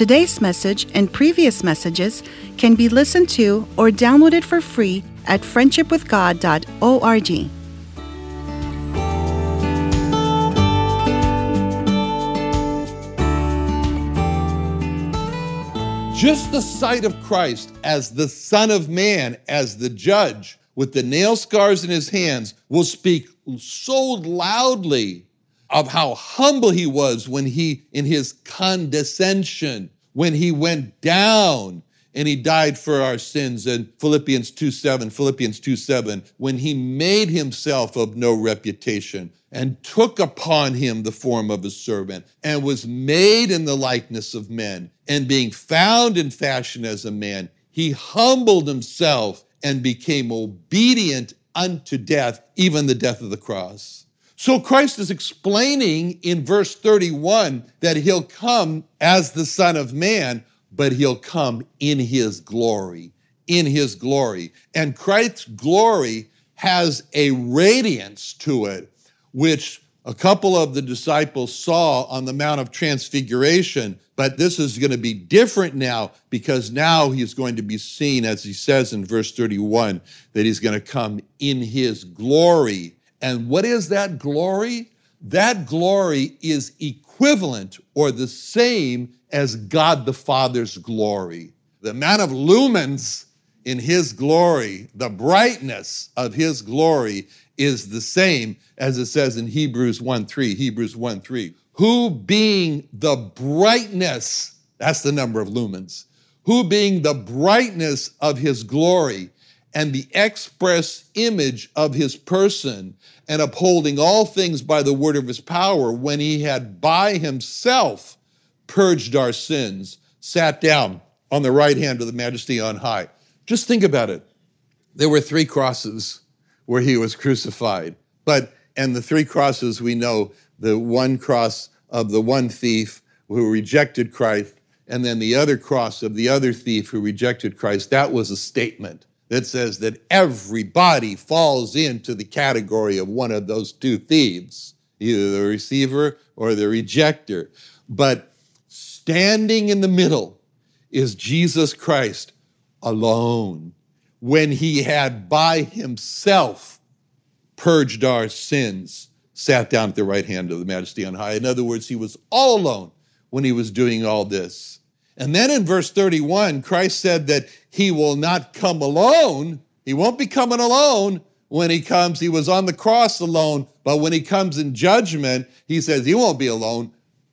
Today's message and previous messages can be listened to or downloaded for free at friendshipwithgod.org. Just the sight of Christ as the Son of Man, as the judge, with the nail scars in his hands, will speak so loudly of how humble he was when he, in his condescension, when he went down and he died for our sins in Philippians 2 7, Philippians 2 7, when he made himself of no reputation and took upon him the form of a servant and was made in the likeness of men and being found in fashion as a man, he humbled himself and became obedient unto death, even the death of the cross. So Christ is explaining in verse 31 that he'll come as the Son of Man, but he'll come in his glory, in his glory. And Christ's glory has a radiance to it, which a couple of the disciples saw on the Mount of Transfiguration, but this is going to be different now because now he's going to be seen, as he says in verse 31, that he's going to come in his glory. And what is that glory? That glory is equivalent or the same as God the Father's glory. The amount of lumens in his glory, the brightness of his glory is the same as it says in Hebrews 1 3, Hebrews 1 3. Who being the brightness, that's the number of lumens, who being the brightness of his glory and the express image of his person, and upholding all things by the word of his power, when he had by himself purged our sins, sat down on the right hand of the majesty on high. Just think about it. There were three crosses where he was crucified. But, and the three crosses we know the one cross of the one thief who rejected Christ, and then the other cross of the other thief who rejected Christ. That was a statement that says that everybody falls into the category of one of those two thieves, either the receiver or the rejecter. But standing in the middle is Jesus Christ alone when he had by himself purged our sins, sat down at the right hand of the majesty on high. In other words, he was all alone when he was doing all this. And then in verse 31, Christ said that he will not come alone. He won't be coming alone when he comes. He was on the cross alone, but when he comes in judgment, he says he won't be alone.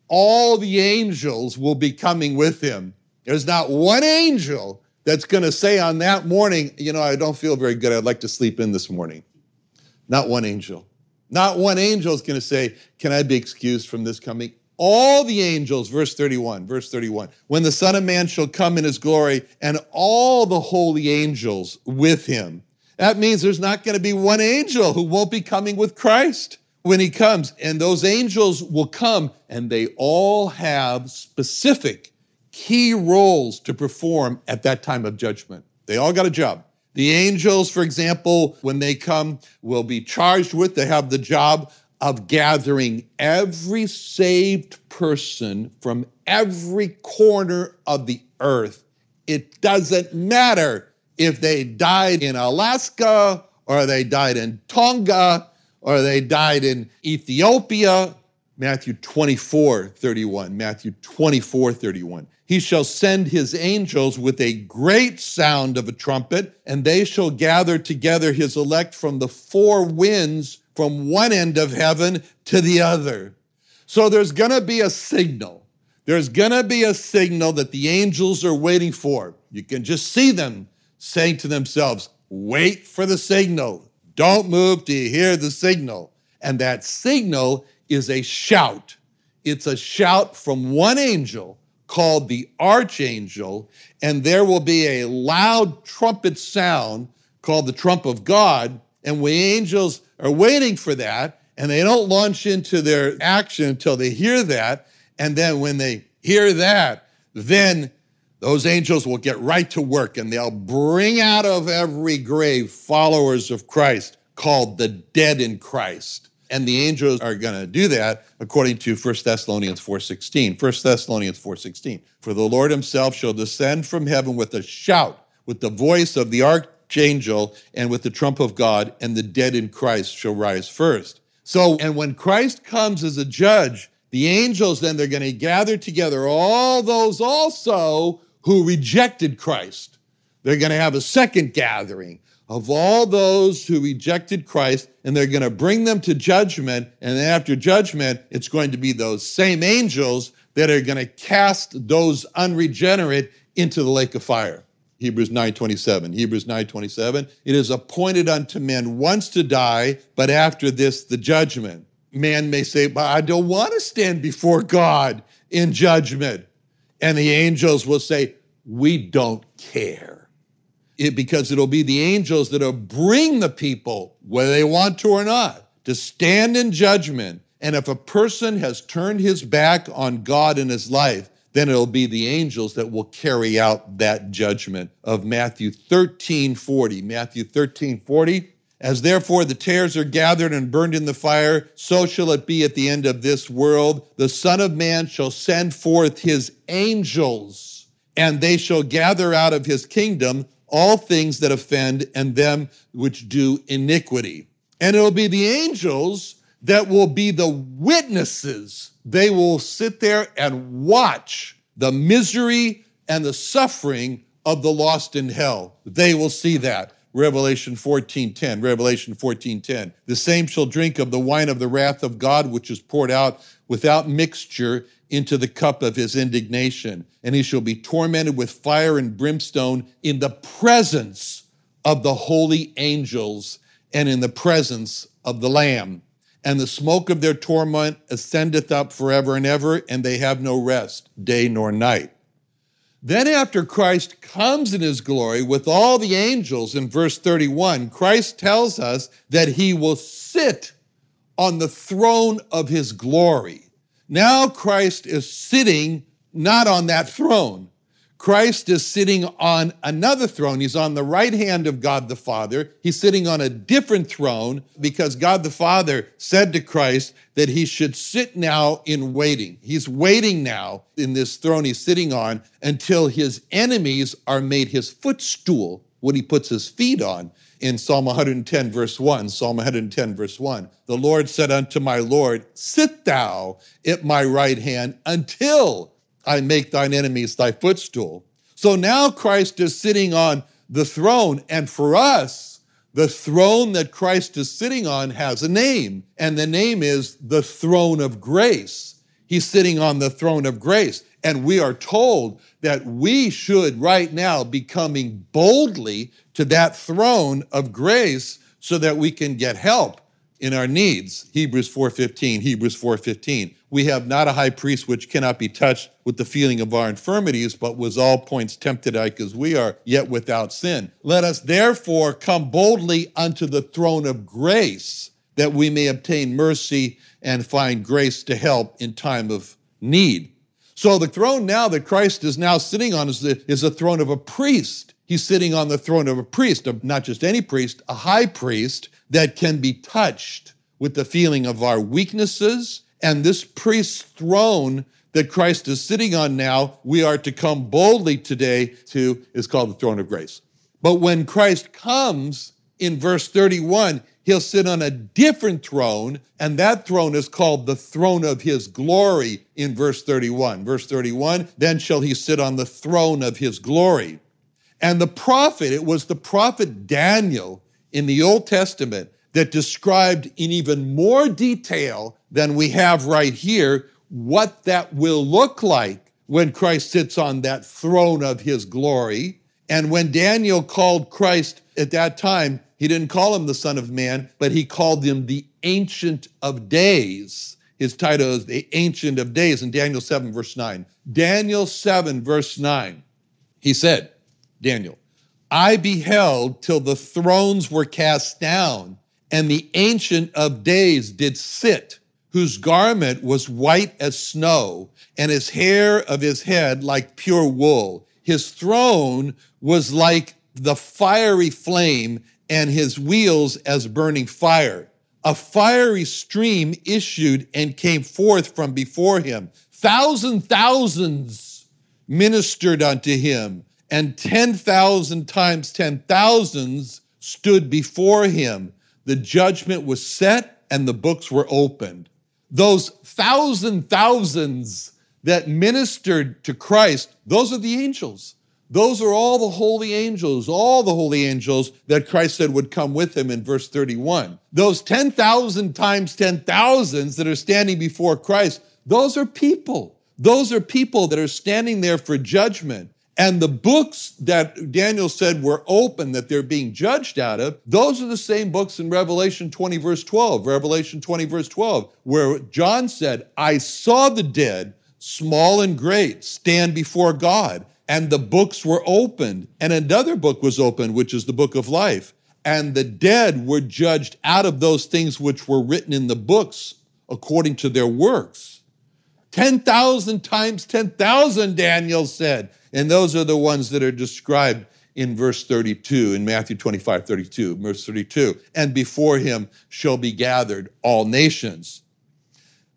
All the angels will be coming with him. There's not one angel that's going to say on that morning, you know, I don't feel very good. I'd like to sleep in this morning. Not one angel. Not one angel is going to say, Can I be excused from this coming? All the angels, verse 31, verse 31, when the Son of Man shall come in his glory and all the holy angels with him. That means there's not going to be one angel who won't be coming with Christ when he comes. And those angels will come and they all have specific key roles to perform at that time of judgment. They all got a job. The angels, for example, when they come, will be charged with, they have the job of gathering every saved person from every corner of the earth. It doesn't matter if they died in Alaska or they died in Tonga or they died in Ethiopia. Matthew 24, 31. Matthew 24, 31. He shall send his angels with a great sound of a trumpet, and they shall gather together his elect from the four winds from one end of heaven to the other. So there's going to be a signal. There's going to be a signal that the angels are waiting for. You can just see them saying to themselves, Wait for the signal. Don't move till you hear the signal. And that signal is a shout. It's a shout from one angel called the archangel, and there will be a loud trumpet sound called the trump of God. And we angels are waiting for that, and they don't launch into their action until they hear that. And then when they hear that, then those angels will get right to work and they'll bring out of every grave followers of Christ called the dead in Christ. And the angels are going to do that according to 1 Thessalonians 4:16. 1 Thessalonians 4:16. For the Lord himself shall descend from heaven with a shout, with the voice of the archangel and with the trump of God, and the dead in Christ shall rise first. So, and when Christ comes as a judge, the angels then they're going to gather together all those also who rejected Christ. They're going to have a second gathering of all those who rejected Christ, and they're going to bring them to judgment. And after judgment, it's going to be those same angels that are going to cast those unregenerate into the lake of fire. Hebrews 9:27. Hebrews 9:27. It is appointed unto men once to die, but after this the judgment. Man may say, "But I don't want to stand before God in judgment." And the angels will say, "We don't care." it, because it'll be the angels that'll bring the people, whether they want to or not, to stand in judgment. And if a person has turned his back on God in his life, then it'll be the angels that will carry out that judgment of Matthew 13 40. Matthew 13 40. As therefore the tares are gathered and burned in the fire, so shall it be at the end of this world. The Son of Man shall send forth his angels, and they shall gather out of his kingdom all things that offend and them which do iniquity. And it'll be the angels that will be the witnesses. They will sit there and watch the misery and the suffering of the lost in hell. They will see that. Revelation 14:10, Revelation 14:10. The same shall drink of the wine of the wrath of God which is poured out without mixture into the cup of his indignation, and he shall be tormented with fire and brimstone in the presence of the holy angels and in the presence of the Lamb. And the smoke of their torment ascendeth up forever and ever, and they have no rest, day nor night. Then, after Christ comes in his glory with all the angels in verse 31, Christ tells us that he will sit on the throne of his glory. Now Christ is sitting not on that throne. Christ is sitting on another throne. He's on the right hand of God the Father. He's sitting on a different throne because God the Father said to Christ that he should sit now in waiting. He's waiting now in this throne he's sitting on until his enemies are made his footstool, what he puts his feet on in Psalm 110, verse 1. Psalm 110, verse 1. The Lord said unto my Lord, Sit thou at my right hand until I make thine enemies thy footstool. So now Christ is sitting on the throne, and for us, the throne that Christ is sitting on has a name, and the name is the throne of grace. He's sitting on the throne of grace. And we are told that we should right now be coming boldly to that throne of grace so that we can get help in our needs. Hebrews 4:15, Hebrews 4:15. We have not a high priest which cannot be touched with the feeling of our infirmities, but was all points tempted like as we are, yet without sin. Let us therefore come boldly unto the throne of grace, that we may obtain mercy and find grace to help in time of need. So the throne now that Christ is now sitting on is the, is the throne of a priest. He's sitting on the throne of a priest, of not just any priest, a high priest that can be touched with the feeling of our weaknesses. And this priest's throne that Christ is sitting on now, we are to come boldly today to, is called the throne of grace. But when Christ comes in verse 31, he'll sit on a different throne, and that throne is called the throne of his glory in verse 31. Verse 31, then shall he sit on the throne of his glory. And the prophet, it was the prophet Daniel in the Old Testament that described in even more detail than we have right here what that will look like when Christ sits on that throne of his glory. And when Daniel called Christ at that time, he didn't call him the Son of Man, but he called him the Ancient of Days. His title is the Ancient of Days in Daniel 7, verse 9. Daniel 7, verse 9. He said, Daniel, I beheld till the thrones were cast down, and the Ancient of Days did sit, whose garment was white as snow, and his hair of his head like pure wool. His throne was like the fiery flame, and his wheels as burning fire. A fiery stream issued and came forth from before him. Thousand thousands ministered unto him, and 10,000 times 10,000s stood before him. The judgment was set and the books were opened. Those thousand thousands that ministered to Christ, those are the angels. Those are all the holy angels, all the holy angels that Christ said would come with him in verse 31. Those 10,000 times 10,000s that are standing before Christ, those are people. Those are people that are standing there for judgment. And the books that Daniel said were open, that they're being judged out of, those are the same books in Revelation 20, verse 12. Revelation 20, verse 12, where John said, I saw the dead, small and great, stand before God and the books were opened, and another book was opened, which is the book of life. And the dead were judged out of those things which were written in the books according to their works. 10,000 times 10,000, Daniel said. And those are the ones that are described in verse 32, in Matthew 25, 32, verse 32. And before him shall be gathered all nations.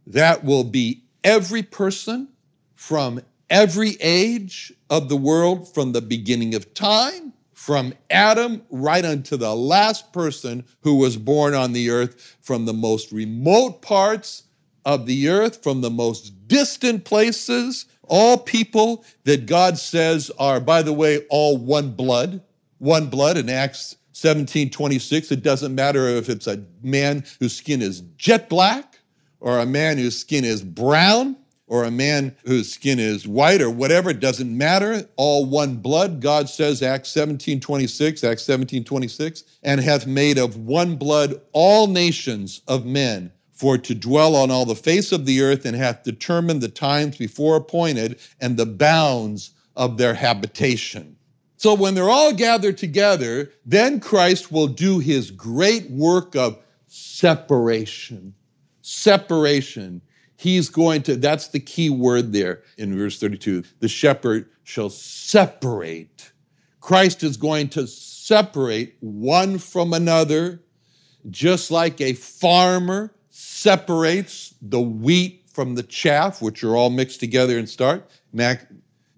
That will be every person from every age of the world from the beginning of time, from Adam right unto the last person who was born on the earth, from the most remote parts of the earth, from the most distant places, all people that God says are, by the way, all one blood, one blood in Acts 17 26. It doesn't matter if it's a man whose skin is jet black or a man whose skin is brown or a man whose skin is white or whatever, it doesn't matter. All one blood, God says, Acts 17 26, Acts 17 26, and hath made of one blood all nations of men for to dwell on all the face of the earth and hath determined the times before appointed and the bounds of their habitation. So when they're all gathered together, then Christ will do his great work of separation. Separation He's going to, that's the key word there in verse 32. The shepherd shall separate. Christ is going to separate one from another, just like a farmer separates the wheat from the chaff, which are all mixed together and start. Mac,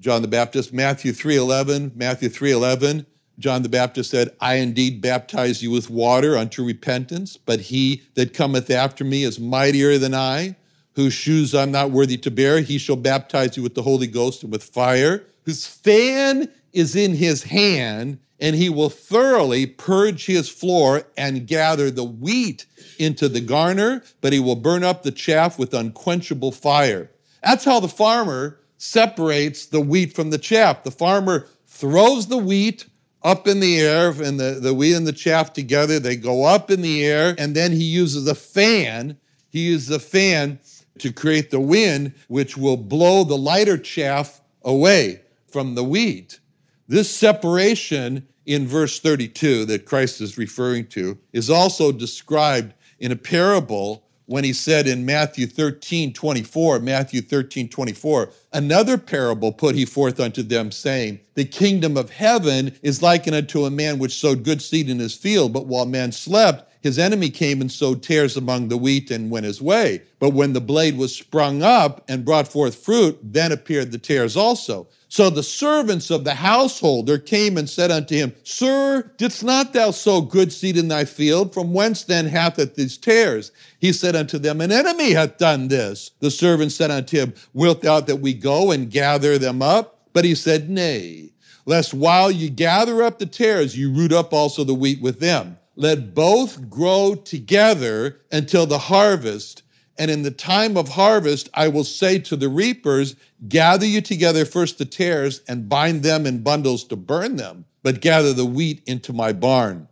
John the Baptist, Matthew 3:11, Matthew 3:11. John the Baptist said, I indeed baptize you with water unto repentance, but he that cometh after me is mightier than I, whose shoes I'm not worthy to bear. He shall baptize you with the Holy Ghost and with fire, whose fan is in his hand, and he will thoroughly purge his floor and gather the wheat into the garner, but he will burn up the chaff with unquenchable fire. That's how the farmer separates the wheat from the chaff. The farmer throws the wheat up in the air and the, the wheat and the chaff together. They go up in the air, and then he uses a fan. He uses a fan to create the wind, which will blow the lighter chaff away from the wheat. This separation in verse 32 that Christ is referring to is also described in a parable when he said in Matthew 13, 24, Matthew 13, 24, another parable put he forth unto them, saying, The kingdom of heaven is likened unto a man which sowed good seed in his field, but while man slept, his enemy came and sowed tares among the wheat and went his way. But when the blade was sprung up and brought forth fruit, then appeared the tares also. So the servants of the householder came and said unto him, Sir, didst not thou sow good seed in thy field? From whence then hath it these tares? He said unto them, An enemy hath done this. The servant said unto him, Wilt thou that we go and gather them up? But he said, Nay, lest while ye gather up the tares, you root up also the wheat with them. let both grow together until the harvest. And in the time of harvest, I will say to the reapers, Gather you together first the tares and bind them in bundles to burn them, but gather the wheat into my barn.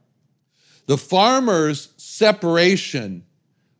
The farmer's separation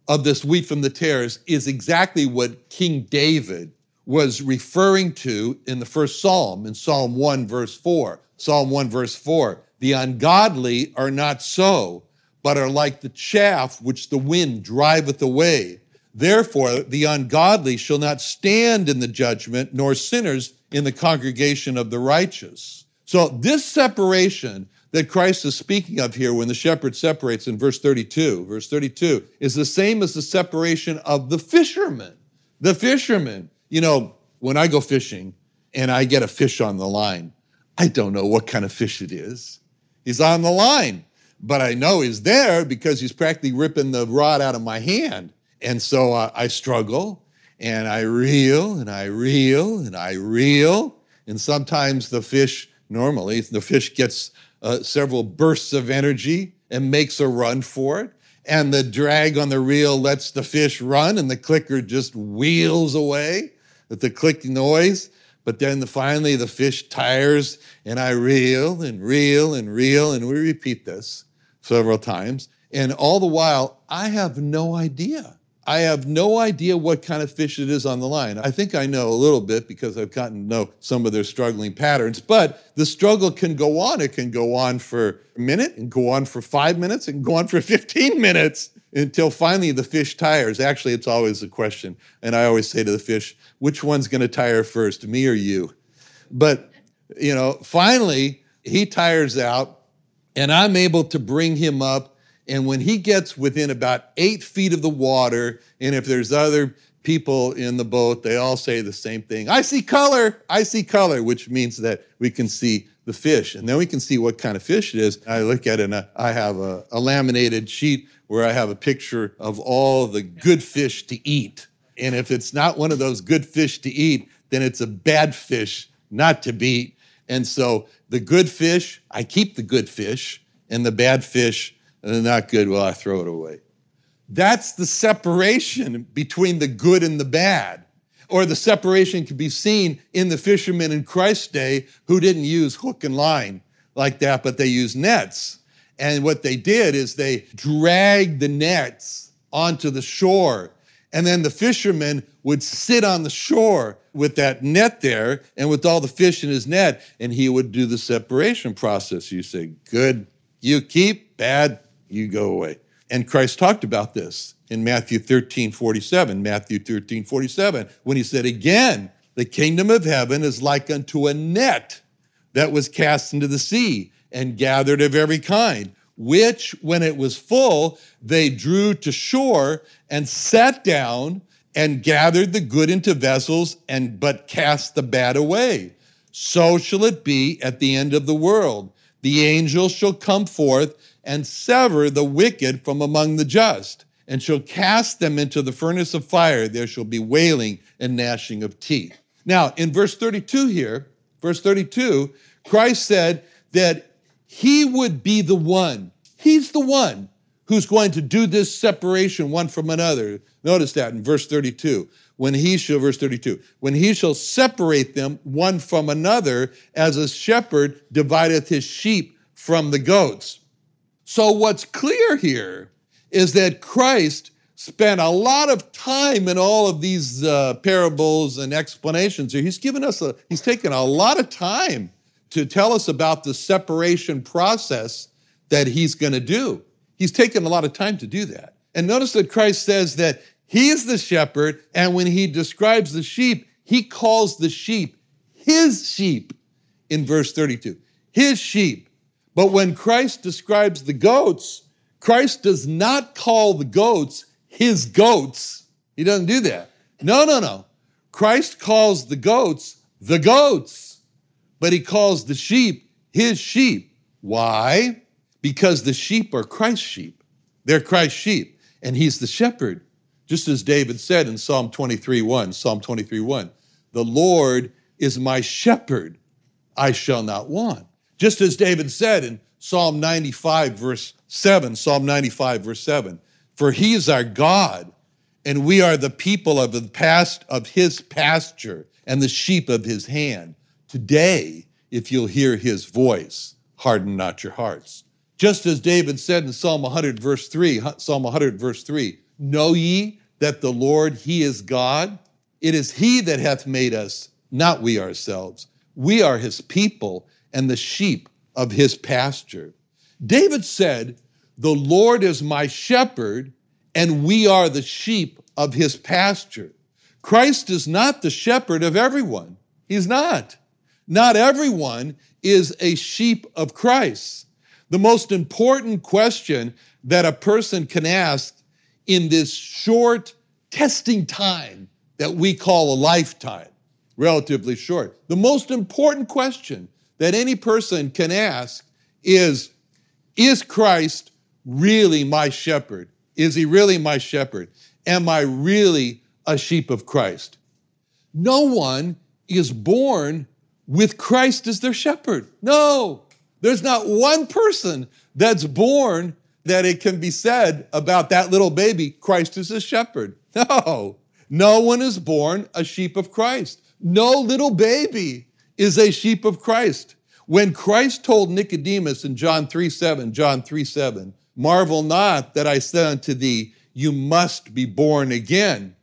of this wheat from the tares is exactly what King David was referring to in the first psalm, in Psalm 1, verse 4. Psalm 1, verse 4. The ungodly are not so, but are like the chaff which the wind driveth away. Therefore, the ungodly shall not stand in the judgment, nor sinners in the congregation of the righteous. So, this separation that Christ is speaking of here when the shepherd separates in verse 32, verse 32, is the same as the separation of the fishermen. The fishermen, you know, when I go fishing and I get a fish on the line, I don't know what kind of fish it is. He's on the line, but I know he's there because he's practically ripping the rod out of my hand. And so uh, I struggle and I reel and I reel and I reel. And sometimes the fish, normally, the fish gets uh, several bursts of energy and makes a run for it. And the drag on the reel lets the fish run, and the clicker just wheels away with the click noise. But then the, finally the fish tires, and I reel and reel and reel, and we repeat this several times. And all the while, I have no idea I have no idea what kind of fish it is on the line. I think I know a little bit because I've gotten to know some of their struggling patterns, but the struggle can go on. It can go on for a minute and go on for five minutes and go on for 15 minutes until finally the fish tires. Actually, it's always a question. And I always say to the fish, which one's going to tire first, me or you? But, you know, finally he tires out and I'm able to bring him up and when he gets within about eight feet of the water, and if there's other people in the boat, they all say the same thing I see color, I see color, which means that we can see the fish. And then we can see what kind of fish it is. I look at it and I have a, a laminated sheet where I have a picture of all the good fish to eat. And if it's not one of those good fish to eat, then it's a bad fish not to be. And so the good fish, I keep the good fish, and the bad fish, and they're not good, well, I throw it away. That's the separation between the good and the bad. Or the separation can be seen in the fishermen in Christ's day who didn't use hook and line like that, but they used nets. And what they did is they dragged the nets onto the shore. And then the fisherman would sit on the shore with that net there and with all the fish in his net, and he would do the separation process. You say, good, you keep, bad, you go away. And Christ talked about this in Matthew 13, 47, Matthew 13, 47, when he said, Again, the kingdom of heaven is like unto a net that was cast into the sea and gathered of every kind, which, when it was full, they drew to shore and sat down and gathered the good into vessels and but cast the bad away. So shall it be at the end of the world. The angels shall come forth and sever the wicked from among the just, and shall cast them into the furnace of fire. There shall be wailing and gnashing of teeth. Now, in verse 32 here, verse 32, Christ said that he would be the one, he's the one who's going to do this separation one from another. Notice that in verse 32. When he shall, verse 32, when he shall separate them one from another, as a shepherd divideth his sheep from the goats. So, what's clear here is that Christ spent a lot of time in all of these uh, parables and explanations here. He's given us a, he's taken a lot of time to tell us about the separation process that he's going to do. He's taken a lot of time to do that. And notice that Christ says that he is the shepherd, and when he describes the sheep, he calls the sheep his sheep in verse 32. His sheep. But when Christ describes the goats, Christ does not call the goats his goats. He doesn't do that. No, no, no. Christ calls the goats the goats, but he calls the sheep his sheep. Why? Because the sheep are Christ's sheep. They're Christ's sheep, and he's the shepherd. Just as David said in Psalm 23 1, Psalm 23 1, the Lord is my shepherd, I shall not want. Just as David said in Psalm 95, verse 7. Psalm 95, verse 7. For he is our God, and we are the people of the past of his pasture and the sheep of his hand. Today, if you'll hear his voice, harden not your hearts. Just as David said in Psalm 100, verse 3, Psalm 100, verse 3, know ye that the Lord, he is God? It is he that hath made us, not we ourselves. We are his people and the sheep of his pasture. David said, The Lord is my shepherd, and we are the sheep of his pasture. Christ is not the shepherd of everyone. He's not. Not everyone is a sheep of Christ. The most important question that a person can ask in this short testing time that we call a lifetime, relatively short, the most important question that any person can ask is Is Christ really my shepherd? Is he really my shepherd? Am I really a sheep of Christ? No one is born with Christ as their shepherd. No, there's not one person that's born that it can be said about that little baby, Christ is a shepherd. No, no one is born a sheep of Christ. No little baby is a sheep of Christ. When Christ told Nicodemus in John 3 7, John 3 7, marvel not that I said unto thee, you must be born again.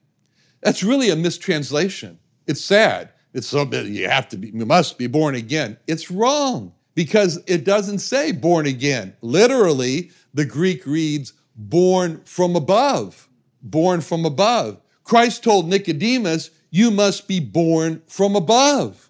That's really a mistranslation. It's sad. It's something you have to be, you must be born again. It's wrong because it doesn't say born again. Literally, the Greek reads born from above, born from above. Christ told Nicodemus, you must be born from above.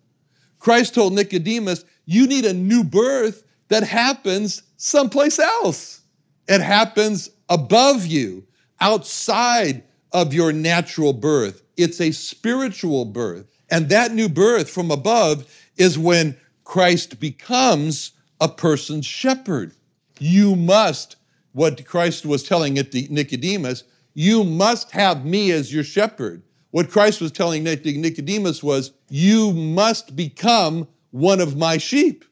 Christ told Nicodemus, you need a new birth that happens someplace else. It happens above you, outside of your natural birth. It's a spiritual birth. And that new birth from above is when Christ becomes a person's shepherd. You must, what Christ was telling Nicodemus, you must have me as your shepherd. What Christ was telling Nicodemus was, you must become one of my sheep.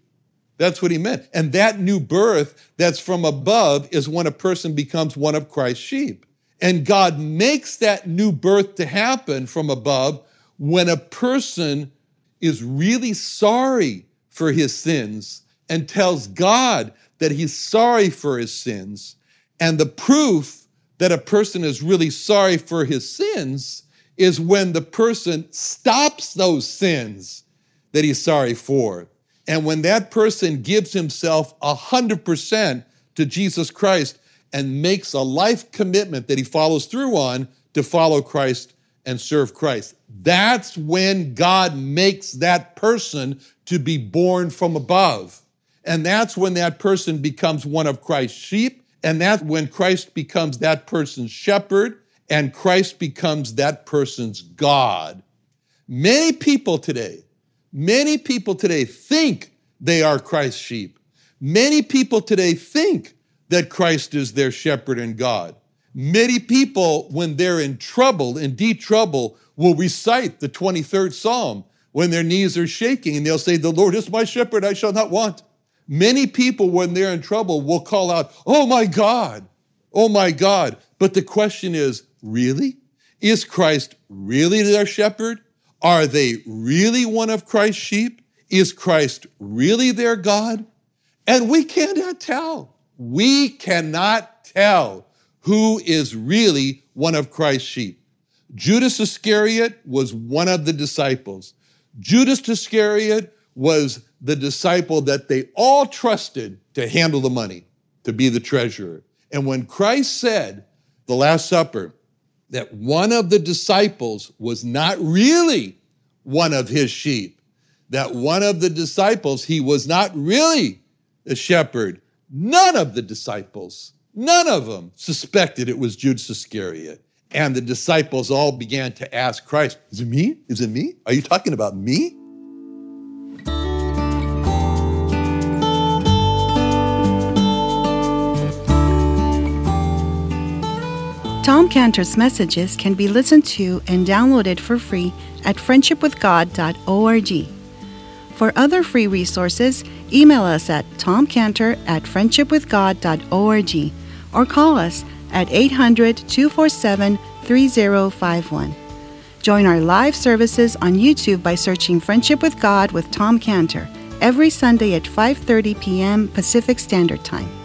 That's what he meant. And that new birth that's from above is when a person becomes one of Christ's sheep. And God makes that new birth to happen from above when a person is really sorry for his sins and tells God that he's sorry for his sins. And the proof that a person is really sorry for his sins is when the person stops those sins that he's sorry for. And when that person gives himself 100% to Jesus Christ and makes a life commitment that he follows through on to follow Christ and serve Christ. That's when God makes that person to be born from above. And that's when that person becomes one of Christ's sheep. And that's when Christ becomes that person's shepherd and Christ becomes that person's God. Many people today, many people today think they are Christ's sheep. Many people today think that Christ is their shepherd and God. Many people, when they're in trouble, in deep trouble, will recite the 23rd Psalm when their knees are shaking and they'll say, The Lord is my shepherd, I shall not want. Many people, when they're in trouble, will call out, Oh my God, oh my God. But the question is, really? Is Christ really their shepherd? Are they really one of Christ's sheep? Is Christ really their God? And we cannot tell. We cannot tell who is really one of Christ's sheep. Judas Iscariot was one of the disciples. Judas Iscariot was the disciple that they all trusted to handle the money, to be the treasurer. And when Christ said, the Last Supper, that one of the disciples was not really one of his sheep, that one of the disciples, he was not really a shepherd, none of the disciples None of them suspected it was Judas Iscariot. And the disciples all began to ask Christ, Is it me? Is it me? Are you talking about me? Tom Cantor's messages can be listened to and downloaded for free at friendshipwithgod.org. For other free resources, Email us at tomcantor at friendshipwithgod.org or call us at 800 247 3051. Join our live services on YouTube by searching Friendship with God with Tom Cantor every Sunday at 5:30 p.m. Pacific Standard Time.